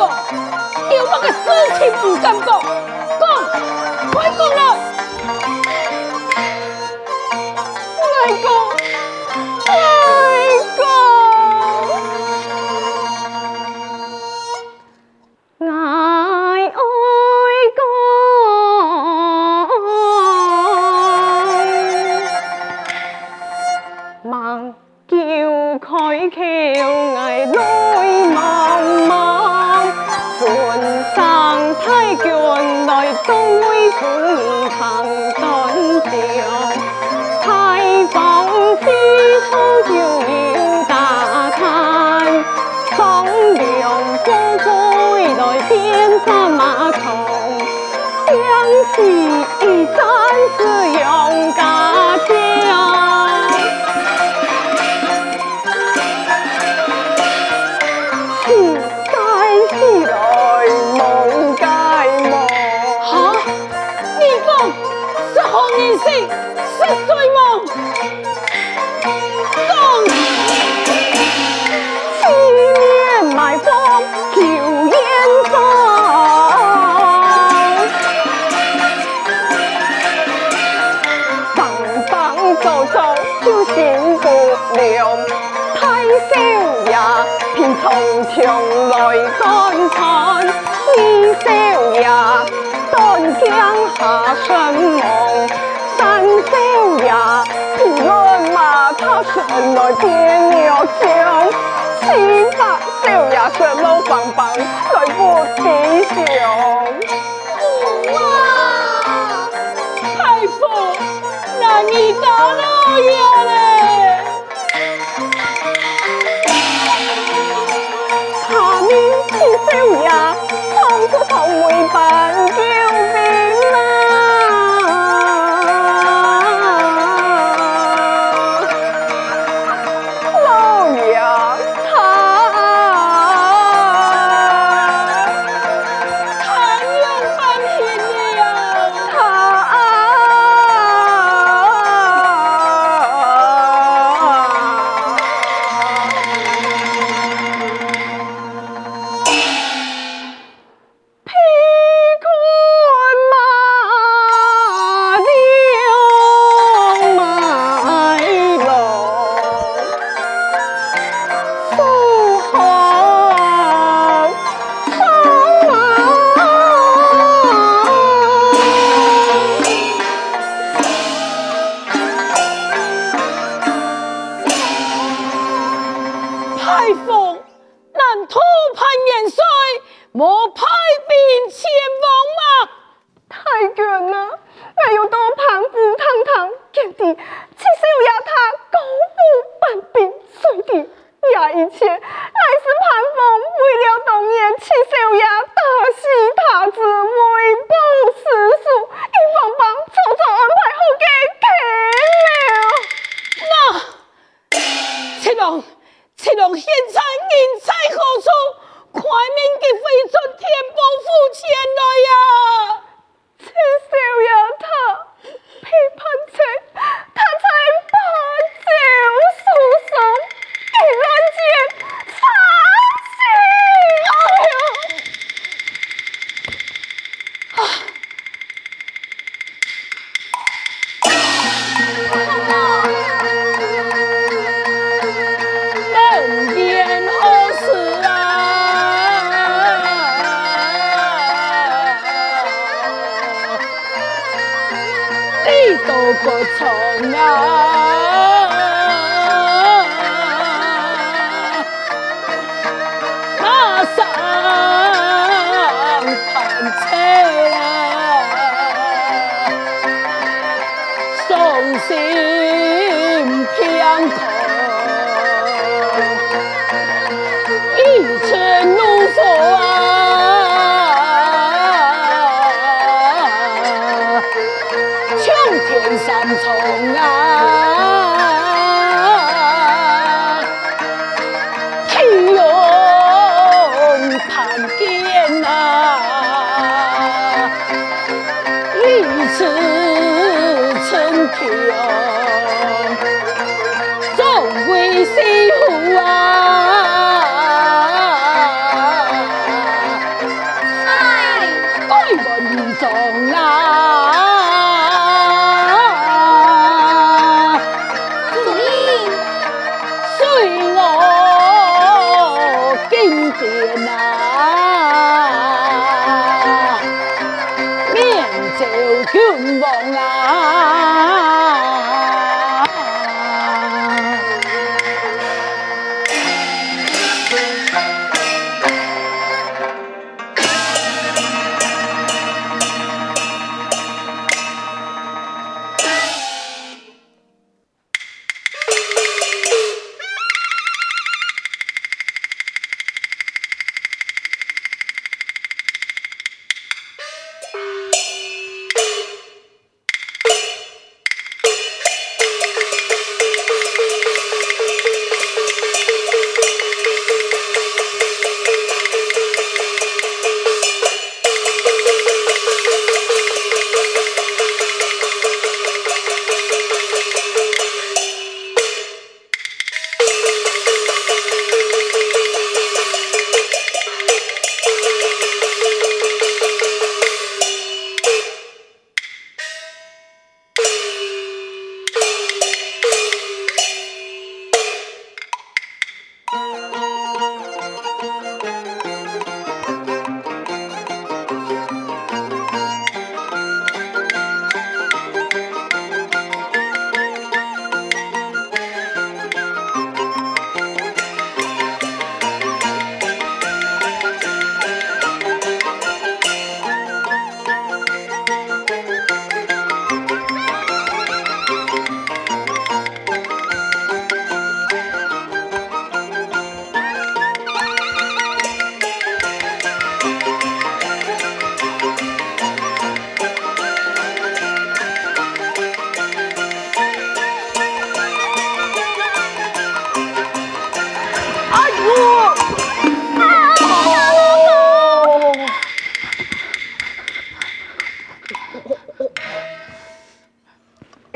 讲，有那个事情不敢讲，讲，快讲来。来讲，来讲，爱爱讲，忙叫佢叫。ngày lối mong mong 船上太君来东威府里唐，太公西窗就有大开，风凉不归来边战马头，相惜一战死。从来当餐天裳呀当惊下身望三少爷平乱嘛他常来点了香千百少爷说老板板来不及讲太那你大哪里好一般！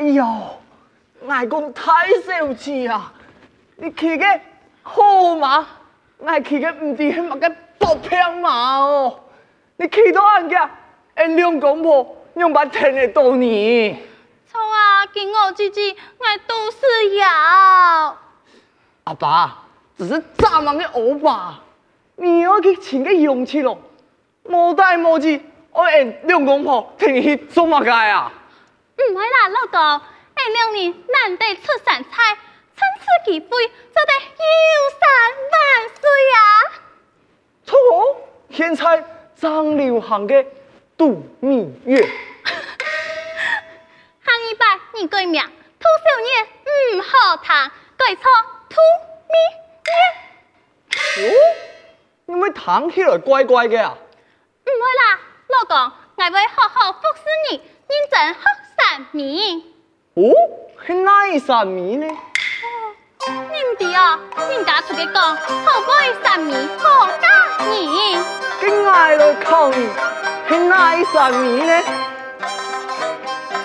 哎呦，外公太小气啊！你骑个好马，我骑个唔知系乜个薄皮马哦！你骑到人家，哎，两公婆用把天的多年。错啊，给我姐姐，我都是要。阿爸，只是蚱蜢的欧巴，你要去请个勇气咯，无代无志，我哎两公婆听你去做乜嘢啊？唔会啦，老公，下两年难得出山菜，趁此机会做得有三万岁啊！错，现在正流行嘅度蜜月，下一拜你改名，兔小年唔好谈，改错。兔蜜月，哦，你咪听起来怪怪嘅啊？唔会啦，老公，我会好好服侍你，认真学三味。哦，是哪一三味呢？哦，你唔知啊？人家出去讲，好贵三米好佳人。跟爱来考你，系哪一三味呢？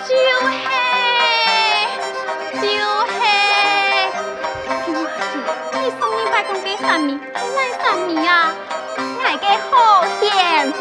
就是。三米，那三米啊，我嘅好甜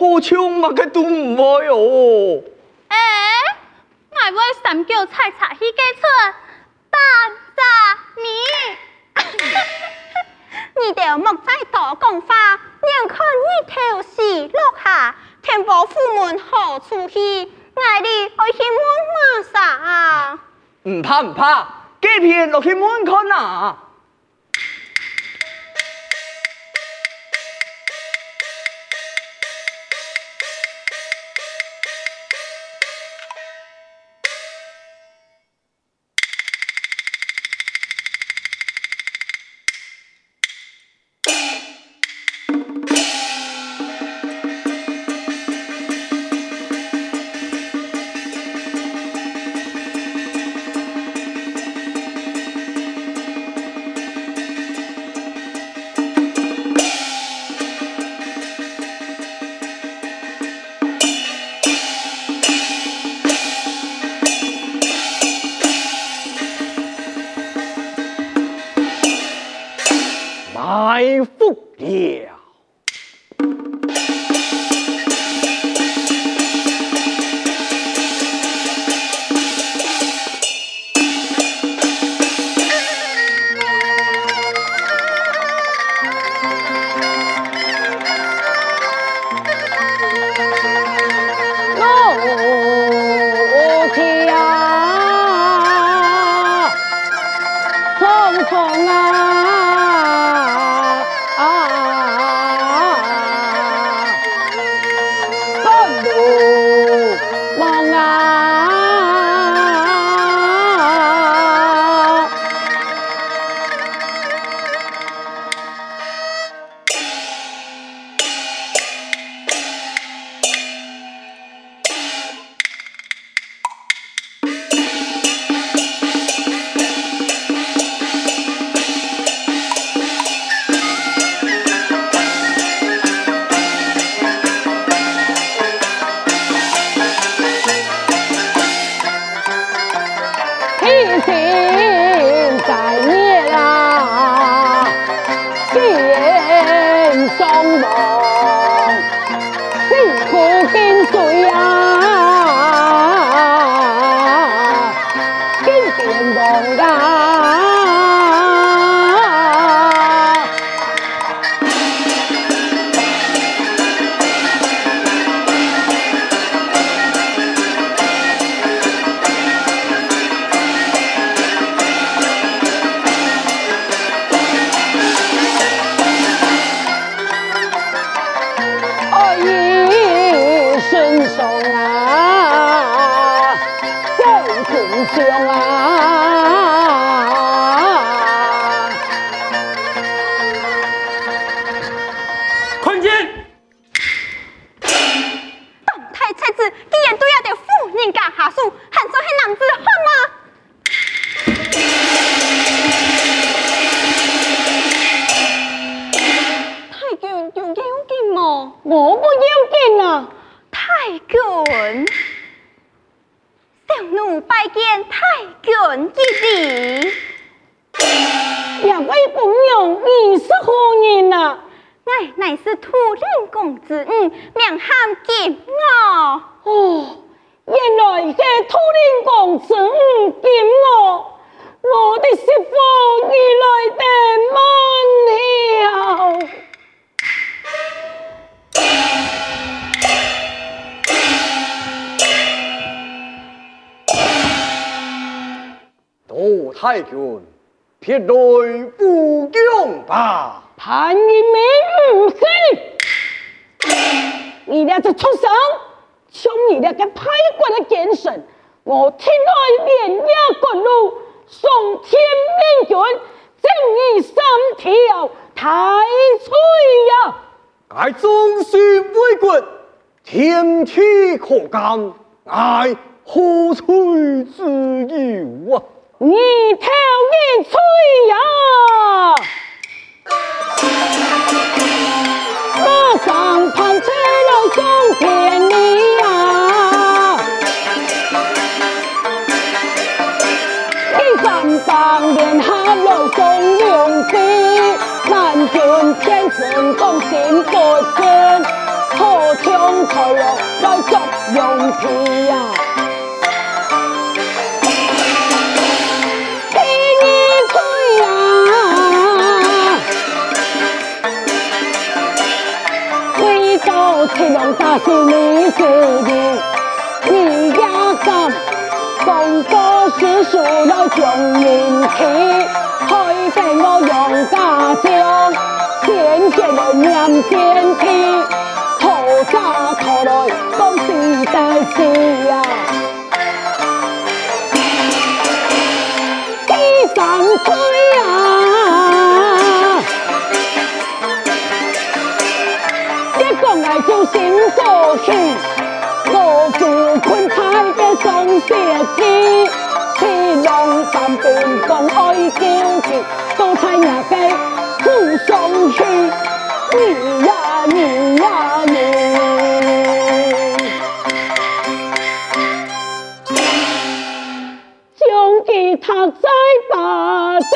好像乜嘅都唔会哦。哎，我会三脚踩踩去给村打杂米。你 哋莫再多讲话，眼看你头西落下，天保父门好出去，爱你爱去问马啥？唔怕唔怕，隔片落去门看啊！红的。我不要见啊！太君，小奴拜见太君之子。两位朋友，你是何人啊？我乃是土令公子嗯，名喊金娥。哦，原来是土令公子嗯金娥，我的媳妇你来得慢了。杜太君，撇来不恭吧。潘一鸣唔死，你俩这畜生，从你俩个派官的奸臣，我天来连夜赶路，送天命君，正义三条太脆呀！爱忠心为国，天梯可鉴，爱何罪之有啊？你头一吹呀！马上派车来送天你呀！第三当联合来送龙飞，南郡天神共心不尽，何将才落来作用皮呀！天龙大事你自己，你也敢公过私塾来将人气，害得我杨家将先见了面见天，拖家拖来当时大事呀，三兵共爱交集，多彩牙嘅护送去，你呀你呀你，将吉他再把正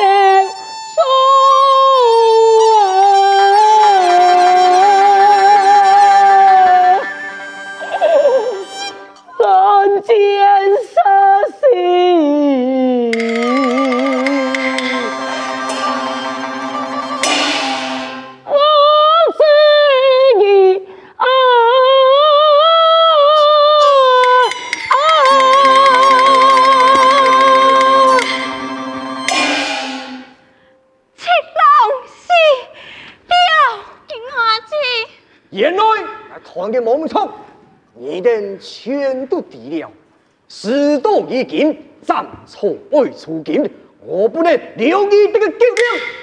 斩草爱除根，我不能留你这个狗命。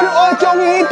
그 어종이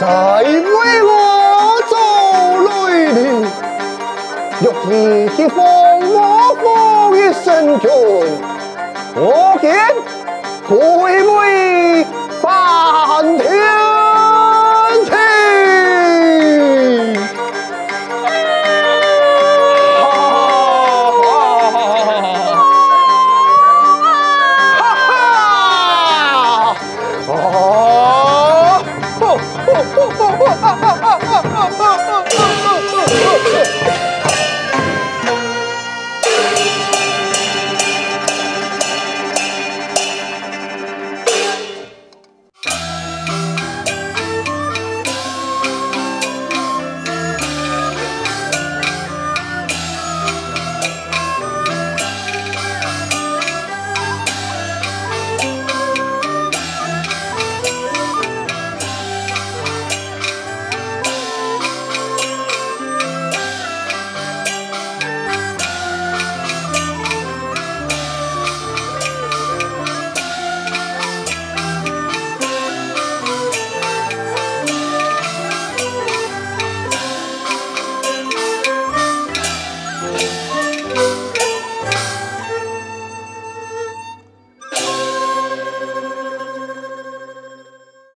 在为我奏律律若你喜欢我放一生中我便